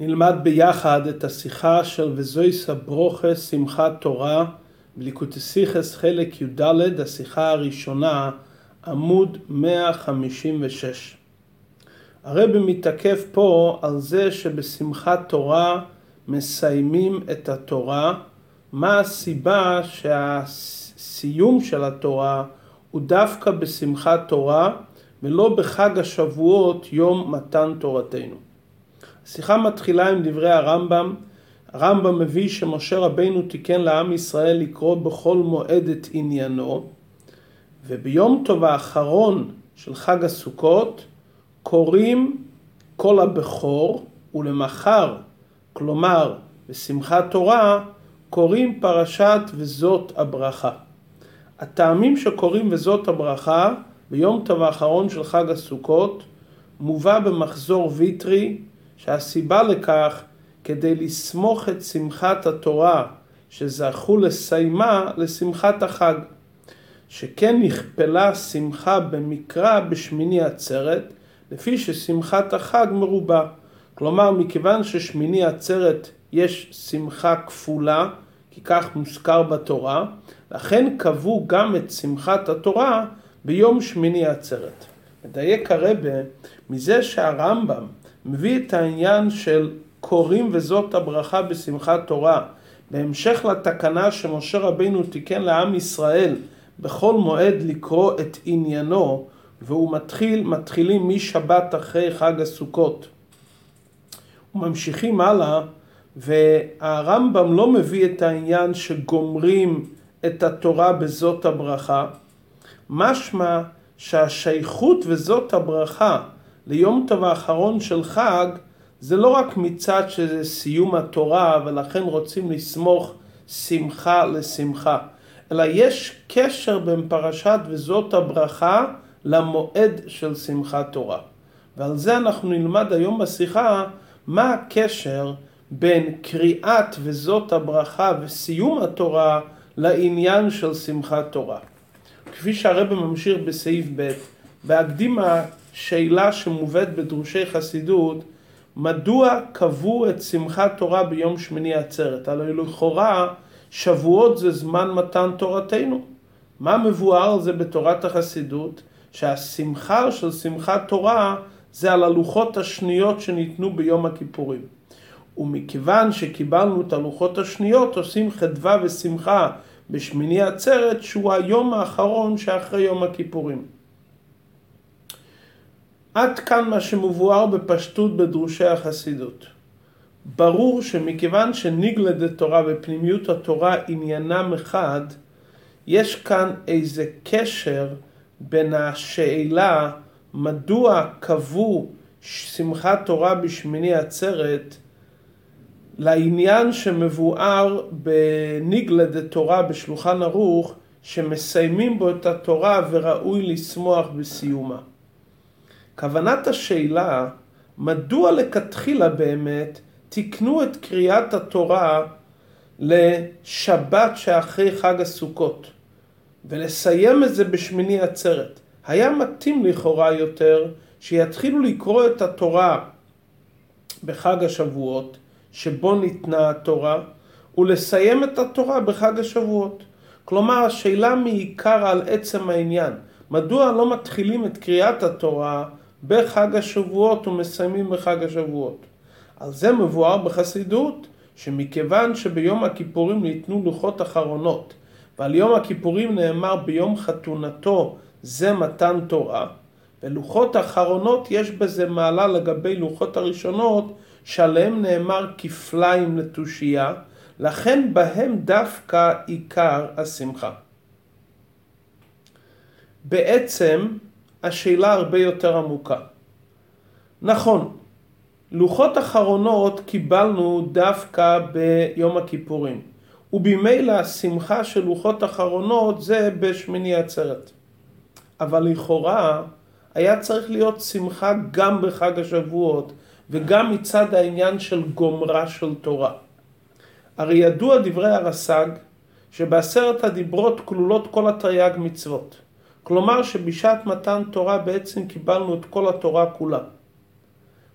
נלמד ביחד את השיחה של וזויסה ברוכה שמחת תורה בליקוטסיכס חלק י"ד, השיחה הראשונה, עמוד 156. הרבי מתעכב פה על זה שבשמחת תורה מסיימים את התורה. מה הסיבה שהסיום של התורה הוא דווקא בשמחת תורה ולא בחג השבועות יום מתן תורתנו. השיחה מתחילה עם דברי הרמב"ם. הרמב"ם מביא שמשה רבינו תיקן לעם ישראל לקרוא בכל מועד את עניינו, וביום טוב האחרון של חג הסוכות קוראים כל הבכור, ולמחר, כלומר בשמחת תורה, קוראים פרשת וזאת הברכה. הטעמים שקוראים וזאת הברכה ביום טוב האחרון של חג הסוכות מובא במחזור ויטרי שהסיבה לכך כדי לסמוך את שמחת התורה שזכו לסיימה לשמחת החג. שכן נכפלה שמחה במקרא בשמיני עצרת, לפי ששמחת החג מרובה. כלומר, מכיוון ששמיני עצרת יש שמחה כפולה, כי כך מוזכר בתורה, לכן קבעו גם את שמחת התורה ביום שמיני עצרת. מדייק הרבה מזה שהרמב"ם מביא את העניין של קוראים וזאת הברכה בשמחת תורה, בהמשך לתקנה שמשה רבינו תיקן לעם ישראל בכל מועד לקרוא את עניינו, והוא מתחיל, מתחילים משבת אחרי חג הסוכות. וממשיכים הלאה, והרמב"ם לא מביא את העניין שגומרים את התורה בזאת הברכה, משמע שהשייכות וזאת הברכה ליום טוב האחרון של חג זה לא רק מצד שזה סיום התורה ולכן רוצים לסמוך שמחה לשמחה, אלא יש קשר בין פרשת וזאת הברכה למועד של שמחת תורה. ועל זה אנחנו נלמד היום בשיחה מה הקשר בין קריאת וזאת הברכה וסיום התורה לעניין של שמחת תורה. כפי שהרבא ממשיך בסעיף ב', בהקדימה שאלה שמובאת בדרושי חסידות, מדוע קבעו את שמחת תורה ביום שמיני עצרת? הרי לכאורה שבועות זה זמן מתן תורתנו. מה מבואר זה בתורת החסידות? שהשמחה של שמחת תורה זה על הלוחות השניות שניתנו ביום הכיפורים. ומכיוון שקיבלנו את הלוחות השניות, עושים חדווה ושמחה בשמיני עצרת, שהוא היום האחרון שאחרי יום הכיפורים. עד כאן מה שמבואר בפשטות בדרושי החסידות. ברור שמכיוון שניגלדת תורה ופנימיות התורה עניינם אחד, יש כאן איזה קשר בין השאלה מדוע קבעו שמחת תורה בשמיני עצרת לעניין שמבואר בניגלדת תורה בשולחן ערוך שמסיימים בו את התורה וראוי לשמוח בסיומה. כוונת השאלה, מדוע לכתחילה באמת תיקנו את קריאת התורה לשבת שאחרי חג הסוכות ולסיים את זה בשמיני עצרת? היה מתאים לכאורה יותר שיתחילו לקרוא את התורה בחג השבועות, שבו ניתנה התורה, ולסיים את התורה בחג השבועות. כלומר, השאלה מעיקר על עצם העניין. מדוע לא מתחילים את קריאת התורה בחג השבועות ומסיימים בחג השבועות. על זה מבואר בחסידות, שמכיוון שביום הכיפורים ניתנו לוחות אחרונות, ועל יום הכיפורים נאמר ביום חתונתו זה מתן תורה, ולוחות אחרונות יש בזה מעלה לגבי לוחות הראשונות, שעליהם נאמר כפליים לתושייה, לכן בהם דווקא עיקר השמחה. בעצם השאלה הרבה יותר עמוקה. נכון, לוחות אחרונות קיבלנו דווקא ביום הכיפורים, ובמילא השמחה של לוחות אחרונות זה בשמיני עצרת. אבל לכאורה היה צריך להיות שמחה גם בחג השבועות וגם מצד העניין של גומרה של תורה. הרי ידוע דברי הרס"ג שבעשרת הדיברות כלולות כל התרי"ג מצוות. כלומר שבשעת מתן תורה בעצם קיבלנו את כל התורה כולה.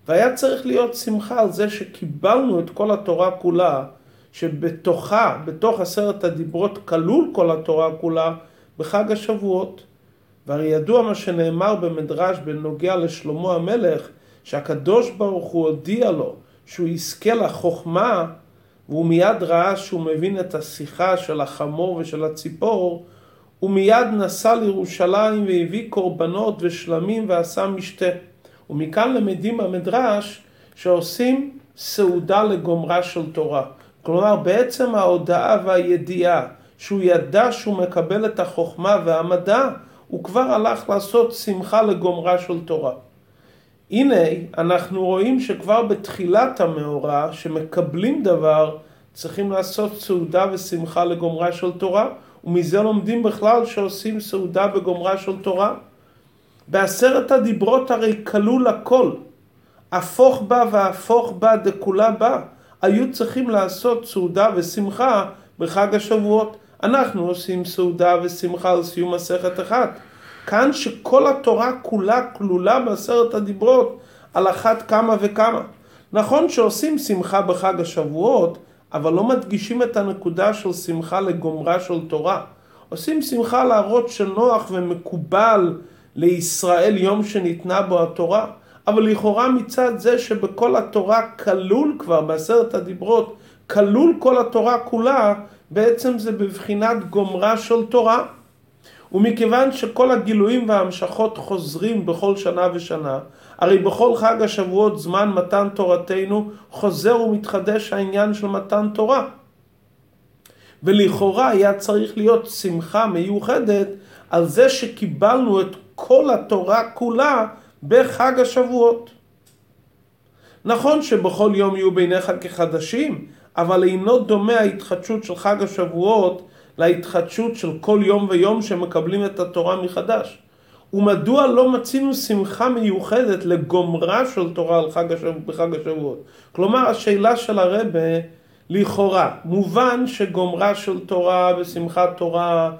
והיה צריך להיות שמחה על זה שקיבלנו את כל התורה כולה, שבתוכה, בתוך עשרת הדיברות, כלול כל התורה כולה בחג השבועות. והרי ידוע מה שנאמר במדרש בנוגע לשלמה המלך, שהקדוש ברוך הוא הודיע לו שהוא יזכה לחוכמה, והוא מיד ראה שהוא מבין את השיחה של החמור ושל הציפור, הוא מיד נסע לירושלים והביא קורבנות ושלמים ועשה משתה. ומכאן למדים במדרש שעושים סעודה לגומרה של תורה. כלומר, בעצם ההודעה והידיעה שהוא ידע שהוא מקבל את החוכמה והמדע, הוא כבר הלך לעשות שמחה לגומרה של תורה. הנה, אנחנו רואים שכבר בתחילת המאורע, שמקבלים דבר, צריכים לעשות סעודה ושמחה לגומרה של תורה, ומזה לומדים בכלל שעושים סעודה בגומרה של תורה. בעשרת הדיברות הרי כלול הכל. הפוך בה והפוך בה דכולה בה. היו צריכים לעשות סעודה ושמחה בחג השבועות. אנחנו עושים סעודה ושמחה על סיום מסכת אחת. כאן שכל התורה כולה כלולה בעשרת הדיברות על אחת כמה וכמה. נכון שעושים שמחה בחג השבועות, אבל לא מדגישים את הנקודה של שמחה לגומרה של תורה. עושים שמחה להראות שנוח ומקובל לישראל יום שניתנה בו התורה, אבל לכאורה מצד זה שבכל התורה כלול כבר בעשרת הדיברות, כלול כל התורה כולה, בעצם זה בבחינת גומרה של תורה. ומכיוון שכל הגילויים וההמשכות חוזרים בכל שנה ושנה, הרי בכל חג השבועות זמן מתן תורתנו חוזר ומתחדש העניין של מתן תורה. ולכאורה היה צריך להיות שמחה מיוחדת על זה שקיבלנו את כל התורה כולה בחג השבועות. נכון שבכל יום יהיו בעיניך כחדשים, אבל אינו דומה ההתחדשות של חג השבועות להתחדשות של כל יום ויום שמקבלים את התורה מחדש. ומדוע לא מצינו שמחה מיוחדת לגומרה של תורה על חג השבוע, בחג השבועות? כלומר, השאלה של הרבה לכאורה, מובן שגומרה של תורה ושמחת תורה,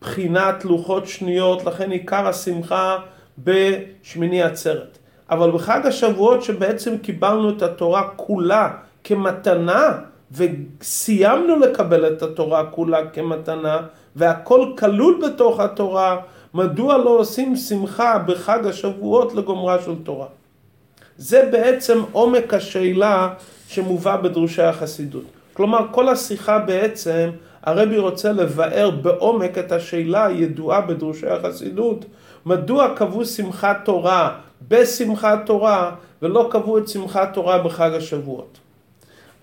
בחינת לוחות שניות, לכן עיקר השמחה בשמיני עצרת. אבל בחג השבועות שבעצם קיבלנו את התורה כולה כמתנה, וסיימנו לקבל את התורה כולה כמתנה, והכל כלול בתוך התורה, מדוע לא עושים שמחה בחג השבועות לגומרה של תורה? זה בעצם עומק השאלה שמובא בדרושי החסידות. כלומר, כל השיחה בעצם, הרבי רוצה לבאר בעומק את השאלה הידועה בדרושי החסידות, מדוע קבעו שמחת תורה בשמחת תורה ולא קבעו את שמחת תורה בחג השבועות.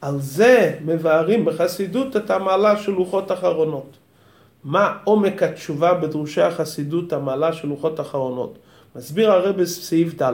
על זה מבארים בחסידות את המעלה של לוחות אחרונות. מה עומק התשובה בדרושי החסידות, המעלה של לוחות אחרונות? מסביר הרב בסעיף ד'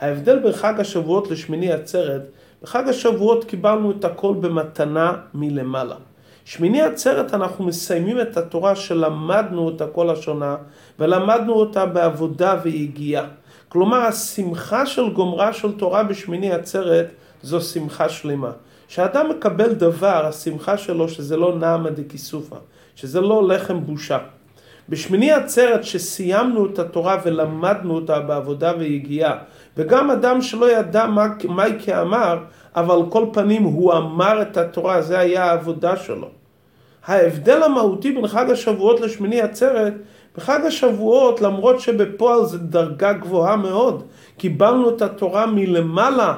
ההבדל בין חג השבועות לשמיני עצרת, בחג השבועות קיבלנו את הכל במתנה מלמעלה. שמיני עצרת אנחנו מסיימים את התורה שלמדנו אותה כל השנה, ולמדנו אותה בעבודה ויגיעה. כלומר, השמחה של גומרה של תורה בשמיני עצרת זו שמחה שלמה. כשאדם מקבל דבר, השמחה שלו שזה לא נעמא דקיסופא, שזה לא לחם בושה. בשמיני עצרת שסיימנו את התורה ולמדנו אותה בעבודה ויגיעה, וגם אדם שלא ידע מה, מהי כאמר, אבל כל פנים הוא אמר את התורה, זה היה העבודה שלו. ההבדל המהותי בין חג השבועות לשמיני עצרת, בחג השבועות, למרות שבפועל זו דרגה גבוהה מאוד, קיבלנו את התורה מלמעלה,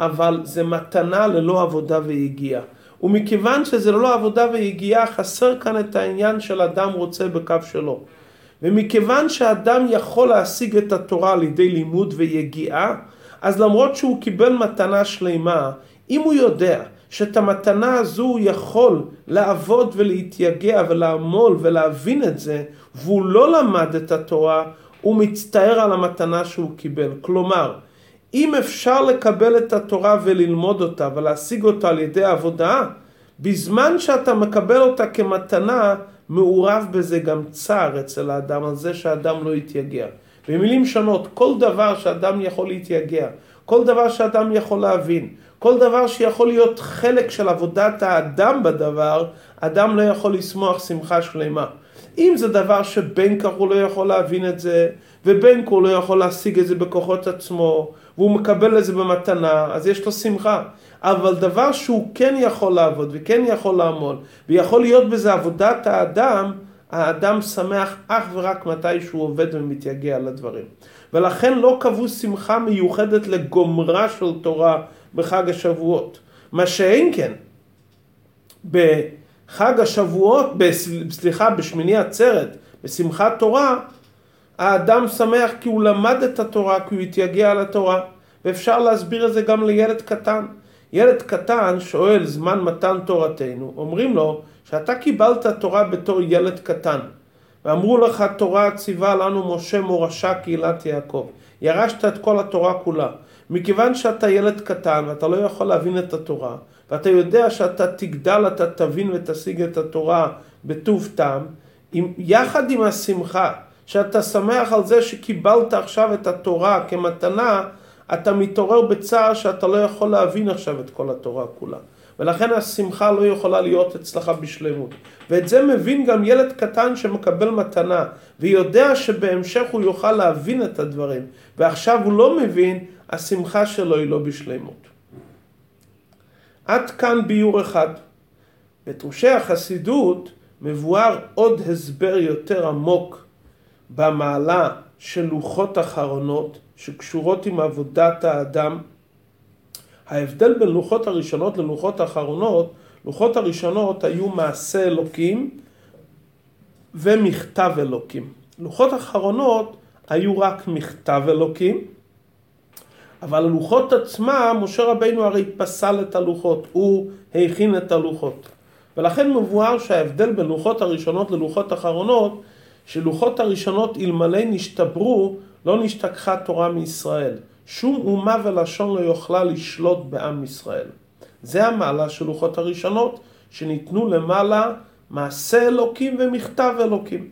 אבל זה מתנה ללא עבודה ויגיעה. ומכיוון שזה ללא עבודה ויגיעה, חסר כאן את העניין של אדם רוצה בקו שלו. ומכיוון שאדם יכול להשיג את התורה על ידי לימוד ויגיעה, אז למרות שהוא קיבל מתנה שלמה, אם הוא יודע שאת המתנה הזו הוא יכול לעבוד ולהתייגע ולעמול ולהבין את זה, והוא לא למד את התורה, הוא מצטער על המתנה שהוא קיבל. כלומר, אם אפשר לקבל את התורה וללמוד אותה ולהשיג אותה על ידי עבודה, בזמן שאתה מקבל אותה כמתנה, מעורב בזה גם צער אצל האדם על זה שאדם לא יתייגע. במילים שונות, כל דבר שאדם יכול להתייגע, כל דבר שאדם יכול להבין, כל דבר שיכול להיות חלק של עבודת האדם בדבר, אדם לא יכול לשמוח שמחה שלמה. אם זה דבר שבין כך הוא לא יכול להבין את זה, ובין כך הוא לא יכול להשיג את זה בכוחות עצמו, והוא מקבל את זה במתנה, אז יש לו שמחה. אבל דבר שהוא כן יכול לעבוד וכן יכול לעמוד, ויכול להיות בזה עבודת האדם, האדם שמח אך ורק מתי שהוא עובד ומתייגע על הדברים. ולכן לא קבעו שמחה מיוחדת לגומרה של תורה בחג השבועות. מה שאין כן, בחג השבועות, סליחה, בשמיני עצרת, בשמחת תורה, האדם שמח כי הוא למד את התורה, כי הוא התייגע על התורה. ואפשר להסביר את זה גם לילד קטן. ילד קטן שואל זמן מתן תורתנו, אומרים לו שאתה קיבלת תורה בתור ילד קטן. ואמרו לך תורה ציווה לנו משה מורשה קהילת יעקב. ירשת את כל התורה כולה. מכיוון שאתה ילד קטן ואתה לא יכול להבין את התורה, ואתה יודע שאתה תגדל, אתה תבין ותשיג את התורה בטוב טעם, עם, יחד עם השמחה שאתה שמח על זה שקיבלת עכשיו את התורה כמתנה, אתה מתעורר בצער שאתה לא יכול להבין עכשיו את כל התורה כולה. ולכן השמחה לא יכולה להיות אצלך בשלמות. ואת זה מבין גם ילד קטן שמקבל מתנה, ויודע שבהמשך הוא יוכל להבין את הדברים, ועכשיו הוא לא מבין, השמחה שלו היא לא בשלמות. עד כאן ביור אחד. בתרושי החסידות מבואר עוד הסבר יותר עמוק במעלה של לוחות אחרונות שקשורות עם עבודת האדם. ההבדל בין לוחות הראשונות ללוחות האחרונות, לוחות הראשונות היו מעשה אלוקים ומכתב אלוקים. לוחות אחרונות היו רק מכתב אלוקים, אבל הלוחות עצמם, משה רבינו הרי פסל את הלוחות, הוא הכין את הלוחות. ולכן מבואר שההבדל בין לוחות הראשונות ללוחות אחרונות, שלוחות הראשונות אלמלא נשתברו, לא נשתכחה תורה מישראל. שום אומה ולשון לא יוכלה לשלוט בעם ישראל. זה המעלה של לוחות הראשונות, שניתנו למעלה מעשה אלוקים ומכתב אלוקים.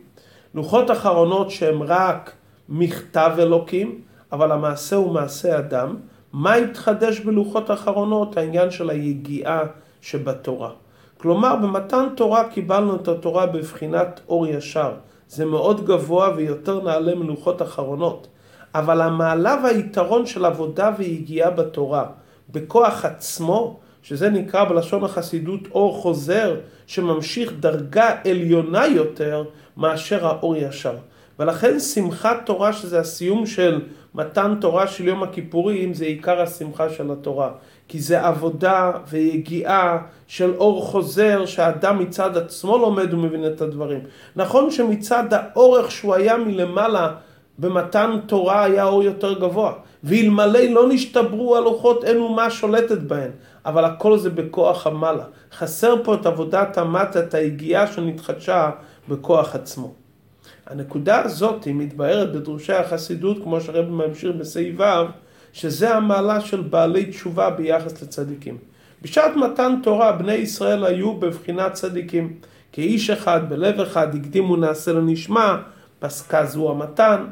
לוחות אחרונות שהם רק מכתב אלוקים, אבל המעשה הוא מעשה אדם. מה התחדש בלוחות אחרונות? העניין של היגיעה שבתורה. כלומר, במתן תורה קיבלנו את התורה בבחינת אור ישר. זה מאוד גבוה ויותר נעלה מלוחות אחרונות. אבל המעלה והיתרון של עבודה ויגיעה בתורה, בכוח עצמו, שזה נקרא בלשון החסידות אור חוזר, שממשיך דרגה עליונה יותר מאשר האור ישר. ולכן שמחת תורה, שזה הסיום של מתן תורה של יום הכיפורים, זה עיקר השמחה של התורה. כי זה עבודה ויגיעה של אור חוזר שהאדם מצד עצמו לומד ומבין את הדברים. נכון שמצד האורך שהוא היה מלמעלה במתן תורה היה אור יותר גבוה. ואלמלא לא נשתברו הלוחות אין אומה שולטת בהן. אבל הכל זה בכוח המעלה. חסר פה את עבודת המטה, את היגיעה שנתחדשה בכוח עצמו. הנקודה הזאת היא מתבהרת בדרושי החסידות, כמו שהרב ממשיך בסעיף ו', שזה המעלה של בעלי תשובה ביחס לצדיקים. בשעת מתן תורה בני ישראל היו בבחינת צדיקים. כאיש אחד, בלב אחד, הקדימו נעשה לנשמע, פסקה זו המתן.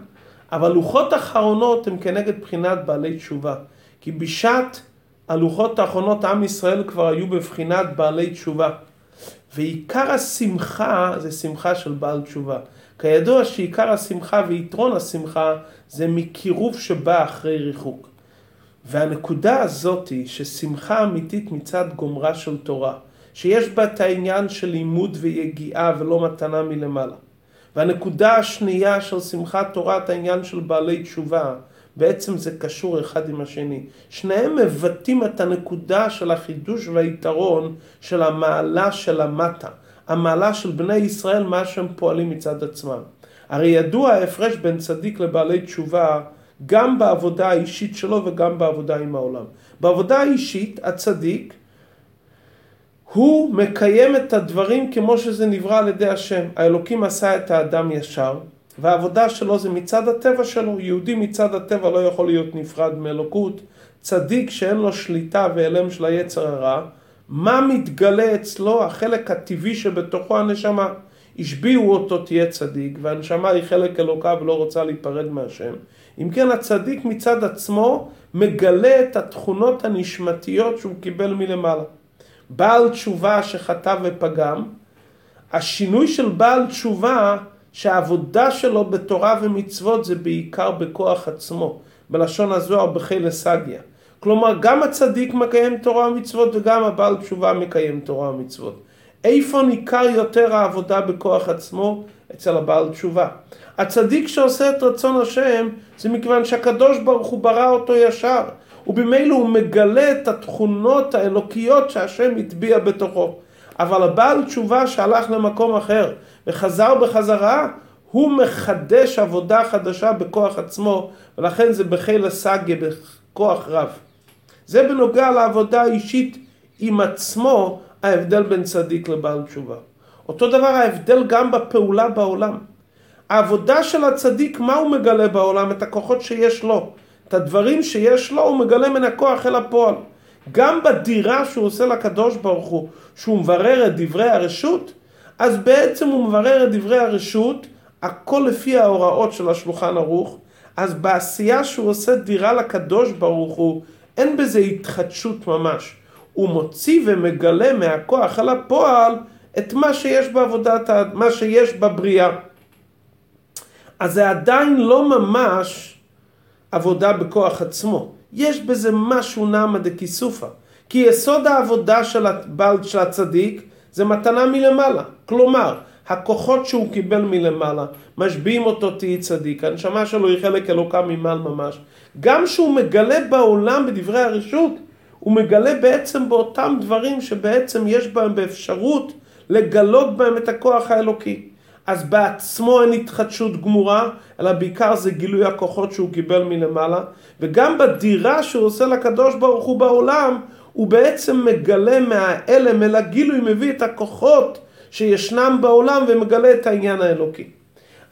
אבל לוחות אחרונות הם כנגד בחינת בעלי תשובה. כי בשעת הלוחות האחרונות עם ישראל כבר היו בבחינת בעלי תשובה. ועיקר השמחה זה שמחה של בעל תשובה. כידוע שעיקר השמחה ויתרון השמחה זה מקירוב שבא אחרי ריחוק. והנקודה הזאת היא ששמחה אמיתית מצד גומרה של תורה, שיש בה את העניין של לימוד ויגיעה ולא מתנה מלמעלה. והנקודה השנייה של שמחת תורה, את העניין של בעלי תשובה, בעצם זה קשור אחד עם השני. שניהם מבטאים את הנקודה של החידוש והיתרון של המעלה של המטה. המעלה של בני ישראל, מה שהם פועלים מצד עצמם. הרי ידוע ההפרש בין צדיק לבעלי תשובה גם בעבודה האישית שלו וגם בעבודה עם העולם. בעבודה האישית, הצדיק, הוא מקיים את הדברים כמו שזה נברא על ידי השם. האלוקים עשה את האדם ישר, והעבודה שלו זה מצד הטבע שלו. יהודי מצד הטבע לא יכול להיות נפרד מאלוקות. צדיק שאין לו שליטה והלם של היצר הרע, מה מתגלה אצלו? החלק הטבעי שבתוכו הנשמה. השביעו אותו תהיה צדיק, והנשמה היא חלק אלוקה ולא רוצה להיפרד מהשם. אם כן, הצדיק מצד עצמו מגלה את התכונות הנשמתיות שהוא קיבל מלמעלה. בעל תשובה שחטא ופגם, השינוי של בעל תשובה שהעבודה שלו בתורה ומצוות זה בעיקר בכוח עצמו. בלשון הזוהר בחיל סגיה. כלומר, גם הצדיק מקיים תורה ומצוות וגם הבעל תשובה מקיים תורה ומצוות. איפה ניכר יותר העבודה בכוח עצמו? אצל הבעל תשובה. הצדיק שעושה את רצון השם זה מכיוון שהקדוש ברוך הוא ברא אותו ישר ובמילא הוא מגלה את התכונות האלוקיות שהשם הטביע בתוכו. אבל הבעל תשובה שהלך למקום אחר וחזר בחזרה הוא מחדש עבודה חדשה בכוח עצמו ולכן זה בחיל הסגיה בכוח רב. זה בנוגע לעבודה האישית עם עצמו ההבדל בין צדיק לבעל תשובה. אותו דבר ההבדל גם בפעולה בעולם. העבודה של הצדיק, מה הוא מגלה בעולם? את הכוחות שיש לו. את הדברים שיש לו הוא מגלה מן הכוח אל הפועל. גם בדירה שהוא עושה לקדוש ברוך הוא, שהוא מברר את דברי הרשות, אז בעצם הוא מברר את דברי הרשות, הכל לפי ההוראות של השולחן ערוך, אז בעשייה שהוא עושה דירה לקדוש ברוך הוא, אין בזה התחדשות ממש. הוא מוציא ומגלה מהכוח אל הפועל את מה שיש בעבודת, מה שיש בבריאה. אז זה עדיין לא ממש עבודה בכוח עצמו. יש בזה משהו נעמא דקיסופא. כי יסוד העבודה של הבעל של הצדיק זה מתנה מלמעלה. כלומר, הכוחות שהוא קיבל מלמעלה, משביעים אותו תהי צדיק, הנשמה שלו היא חלק אלוקה ממעל ממש. גם שהוא מגלה בעולם בדברי הרשות, הוא מגלה בעצם באותם דברים שבעצם יש בהם באפשרות לגלות בהם את הכוח האלוקי. אז בעצמו אין התחדשות גמורה, אלא בעיקר זה גילוי הכוחות שהוא קיבל מלמעלה, וגם בדירה שהוא עושה לקדוש ברוך הוא בעולם, הוא בעצם מגלה מההלם אל הגילוי, מביא את הכוחות שישנם בעולם ומגלה את העניין האלוקי.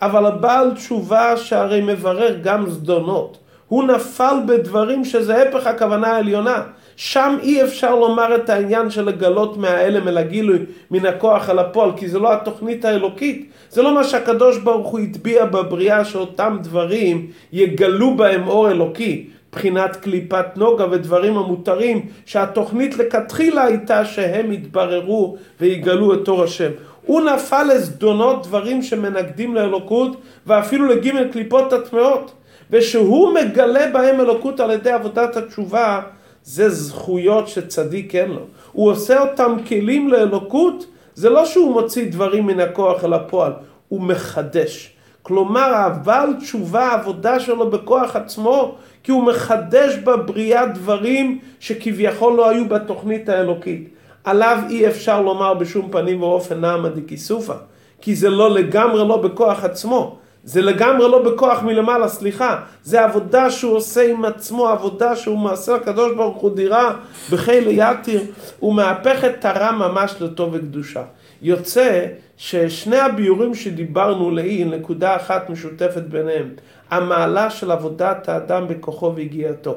אבל הבעל תשובה שהרי מברר גם זדונות. הוא נפל בדברים שזה הפך הכוונה העליונה. שם אי אפשר לומר את העניין של לגלות מההלם אל הגילוי, מן הכוח אל הפועל, כי זה לא התוכנית האלוקית. זה לא מה שהקדוש ברוך הוא הטביע בבריאה שאותם דברים יגלו בהם אור אלוקי. בחינת קליפת נוגה ודברים המותרים, שהתוכנית לכתחילה הייתה שהם יתבררו ויגלו את אור השם. הוא נפל לזדונות דברים שמנגדים לאלוקות ואפילו לגימל קליפות הטמעות. ושהוא מגלה בהם אלוקות על ידי עבודת התשובה, זה זכויות שצדיק אין לו. הוא עושה אותם כלים לאלוקות, זה לא שהוא מוציא דברים מן הכוח אל הפועל, הוא מחדש. כלומר, הבעל תשובה, העבודה שלו בכוח עצמו, כי הוא מחדש בבריאה דברים שכביכול לא היו בתוכנית האלוקית. עליו אי אפשר לומר בשום פנים ואופן נעמא דקיסופא, כי זה לא לגמרי לא בכוח עצמו. זה לגמרי לא בכוח מלמעלה, סליחה. זה עבודה שהוא עושה עם עצמו, עבודה שהוא מעשה הקדוש ברוך הוא דירה בחיל יתיר. הוא מהפך את תרה ממש לטוב וקדושה. יוצא ששני הביורים שדיברנו לעיל, נקודה אחת משותפת ביניהם. המעלה של עבודת האדם בכוחו והגיעתו.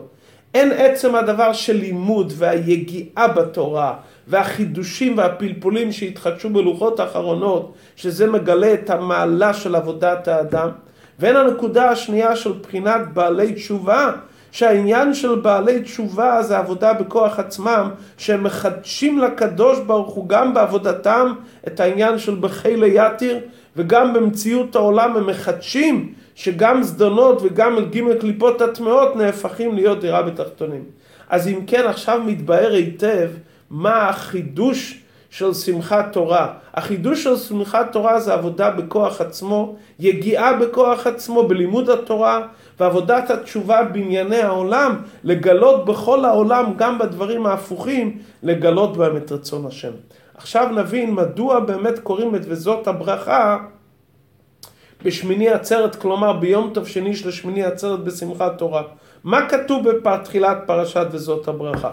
אין עצם הדבר של לימוד והיגיעה בתורה והחידושים והפלפולים שהתחדשו בלוחות האחרונות, שזה מגלה את המעלה של עבודת האדם. ואין הנקודה השנייה של בחינת בעלי תשובה, שהעניין של בעלי תשובה זה עבודה בכוח עצמם, שהם מחדשים לקדוש ברוך הוא גם בעבודתם את העניין של בחיל יתיר, וגם במציאות העולם הם מחדשים שגם זדונות וגם ג' קליפות הטמעות נהפכים להיות דירה בתחתונים. אז אם כן עכשיו מתבהר היטב מה החידוש של שמחת תורה. החידוש של שמחת תורה זה עבודה בכוח עצמו, יגיעה בכוח עצמו בלימוד התורה ועבודת התשובה בענייני העולם, לגלות בכל העולם, גם בדברים ההפוכים, לגלות בהם את רצון השם. עכשיו נבין מדוע באמת קוראים את וזאת הברכה בשמיני עצרת, כלומר ביום טוב שני של שמיני עצרת בשמחת תורה. מה כתוב בתחילת פרשת וזאת הברכה?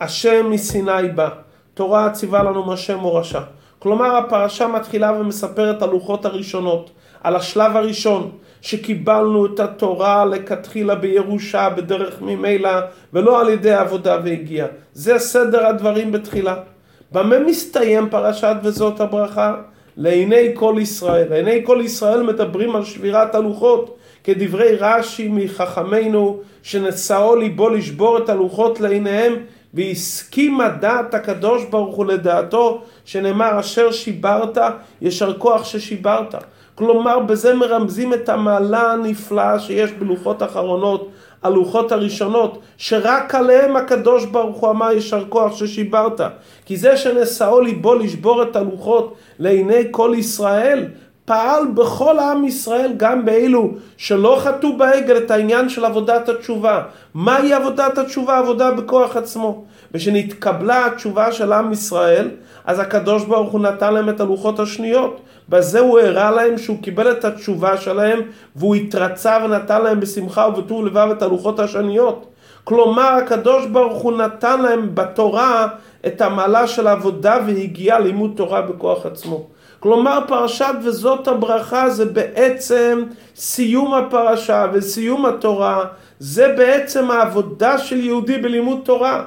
השם מסיני בא, תורה ציווה לנו משה מורשה. כלומר הפרשה מתחילה ומספרת על לוחות הראשונות, על השלב הראשון, שקיבלנו את התורה לכתחילה בירושה בדרך ממילא ולא על ידי עבודה והגיעה. זה סדר הדברים בתחילה. במה מסתיים פרשת וזאת הברכה? לעיני כל ישראל. לעיני כל ישראל מדברים על שבירת הלוחות, כדברי רש"י מחכמינו, שנשאו ליבו לשבור את הלוחות לעיניהם, והסכימה דעת הקדוש ברוך הוא לדעתו, שנאמר אשר שיברת, ישר כוח ששיברת. כלומר, בזה מרמזים את המעלה הנפלאה שיש בלוחות אחרונות, הלוחות הראשונות, שרק עליהם הקדוש ברוך הוא אמר יישר כוח ששיברת. כי זה שנשאו ליבו לשבור את הלוחות לעיני כל ישראל, פעל בכל עם ישראל, גם באלו שלא חטאו בעגל, את העניין של עבודת התשובה. מהי עבודת התשובה? עבודה בכוח עצמו. ושנתקבלה התשובה של עם ישראל, אז הקדוש ברוך הוא נתן להם את הלוחות השניות. בזה הוא הראה להם שהוא קיבל את התשובה שלהם, והוא התרצה ונתן להם בשמחה ובטוב לבב את הלוחות השניות. כלומר, הקדוש ברוך הוא נתן להם בתורה את המעלה של העבודה והגיע לימוד תורה בכוח עצמו. כלומר פרשת וזאת הברכה זה בעצם סיום הפרשה וסיום התורה, זה בעצם העבודה של יהודי בלימוד תורה.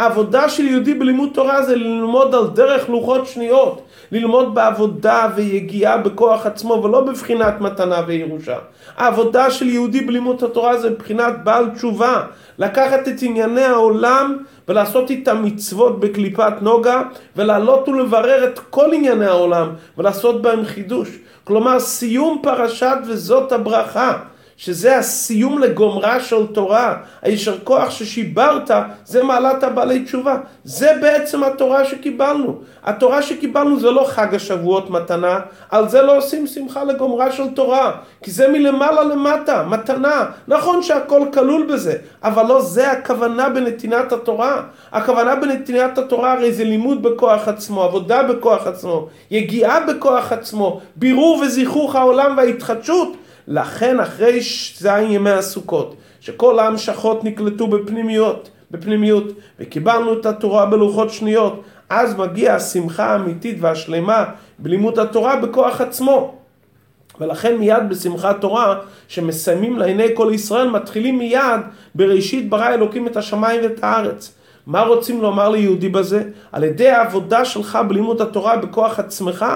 העבודה של יהודי בלימוד תורה זה ללמוד על דרך לוחות שניות, ללמוד בעבודה ויגיעה בכוח עצמו ולא בבחינת מתנה וירושה. העבודה של יהודי בלימוד התורה זה בבחינת בעל תשובה, לקחת את ענייני העולם ולעשות איתם מצוות בקליפת נוגה ולעלות ולברר את כל ענייני העולם ולעשות בהם חידוש. כלומר סיום פרשת וזאת הברכה. שזה הסיום לגומרה של תורה, הישר כוח ששיברת, זה מעלת הבעלי תשובה. זה בעצם התורה שקיבלנו. התורה שקיבלנו זה לא חג השבועות מתנה, על זה לא עושים שמחה לגומרה של תורה, כי זה מלמעלה למטה, מתנה. נכון שהכל כלול בזה, אבל לא זה הכוונה בנתינת התורה. הכוונה בנתינת התורה הרי זה לימוד בכוח עצמו, עבודה בכוח עצמו, יגיעה בכוח עצמו, בירור וזיכוך העולם וההתחדשות. לכן אחרי זין ימי הסוכות, שכל העם שחות נקלטו בפנימיות, בפנימיות, וקיבלנו את התורה בלוחות שניות, אז מגיעה השמחה האמיתית והשלמה בלימוד התורה בכוח עצמו. ולכן מיד בשמחת תורה, שמסיימים לעיני כל ישראל, מתחילים מיד בראשית ברא אלוקים את השמיים ואת הארץ. מה רוצים לומר ליהודי בזה? על ידי העבודה שלך בלימוד התורה בכוח עצמך,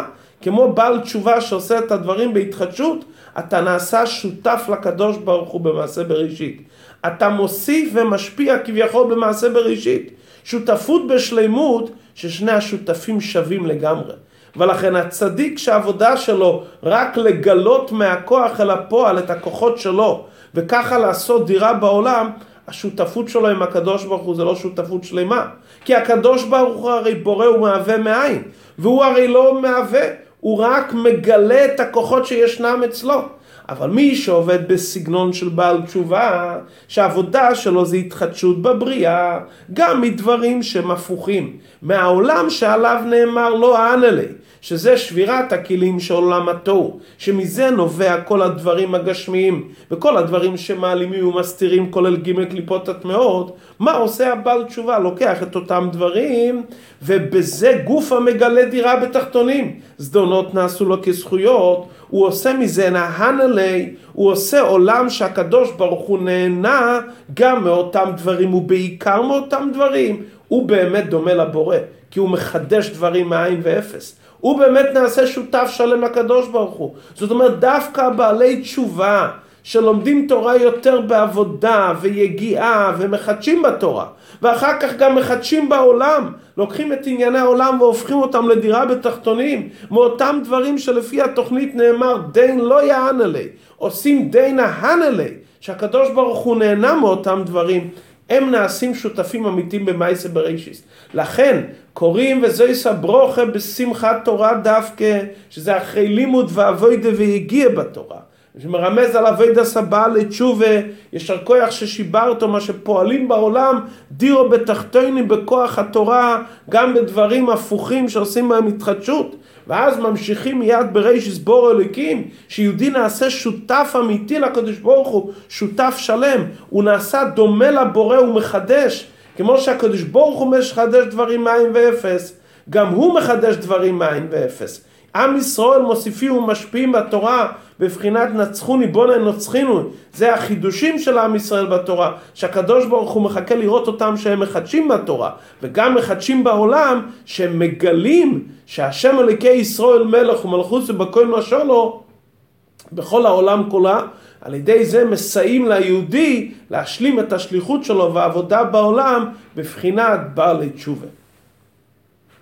כמו בעל תשובה שעושה את הדברים בהתחדשות, אתה נעשה שותף לקדוש ברוך הוא במעשה בראשית. אתה מוסיף ומשפיע כביכול במעשה בראשית. שותפות בשלימות ששני השותפים שווים לגמרי. ולכן הצדיק שהעבודה שלו רק לגלות מהכוח אל הפועל את הכוחות שלו וככה לעשות דירה בעולם, השותפות שלו עם הקדוש ברוך הוא זה לא שותפות שלמה. כי הקדוש ברוך הוא הרי בורא ומהווה מאין, והוא הרי לא מהווה, הוא רק מגלה את הכוחות שישנם אצלו. אבל מי שעובד בסגנון של בעל תשובה, שהעבודה שלו זה התחדשות בבריאה, גם מדברים שהם הפוכים, מהעולם שעליו נאמר לא אענה לי, שזה שבירת הכלים של עולם התוהו, שמזה נובע כל הדברים הגשמיים, וכל הדברים שמעלימים ומסתירים כולל ג' קליפות הטמעות, מה עושה הבעל תשובה? לוקח את אותם דברים, ובזה גוף המגלה דירה בתחתונים. זדונות נעשו לו כזכויות, הוא עושה מזה נהן עלי, הוא עושה עולם שהקדוש ברוך הוא נהנה גם מאותם דברים, ובעיקר מאותם דברים, הוא באמת דומה לבורא, כי הוא מחדש דברים מאין ואפס. הוא באמת נעשה שותף שלם לקדוש ברוך הוא. זאת אומרת, דווקא בעלי תשובה, שלומדים תורה יותר בעבודה ויגיעה ומחדשים בתורה ואחר כך גם מחדשים בעולם לוקחים את ענייני העולם והופכים אותם לדירה בתחתונים מאותם דברים שלפי התוכנית נאמר דין לא יענה לי עושים דין ההנה לי שהקדוש ברוך הוא נהנה מאותם דברים הם נעשים שותפים אמיתיים במאיסה בראשיס. לכן קוראים וזויסה ברוכה בשמחת תורה דווקא, שזה אחרי לימוד ואבוידה והגיע בתורה. שמרמז על אבידה סבא לתשובה, ישר כוח ששיברתו, מה שפועלים בעולם, דירו בתחתינו בכוח התורה, גם בדברים הפוכים שעושים בהם התחדשות. ואז ממשיכים מיד בריש סבור אלוקים, שיהודי נעשה שותף אמיתי לקדוש ברוך הוא, שותף שלם, הוא נעשה דומה לבורא ומחדש, כמו שהקדוש ברוך הוא מחדש דברים מאין ואפס, גם הוא מחדש דברים מאין ואפס. עם ישראל מוסיפים ומשפיעים בתורה בבחינת נצחוני בונה נוצחינו זה החידושים של עם ישראל בתורה שהקדוש ברוך הוא מחכה לראות אותם שהם מחדשים בתורה. וגם מחדשים בעולם שהם מגלים שהשם אלוקי ישראל מלך ומלכות ובכל משול לו בכל העולם כולה על ידי זה מסייעים ליהודי להשלים את השליחות שלו והעבודה בעולם בבחינת בעלי תשובה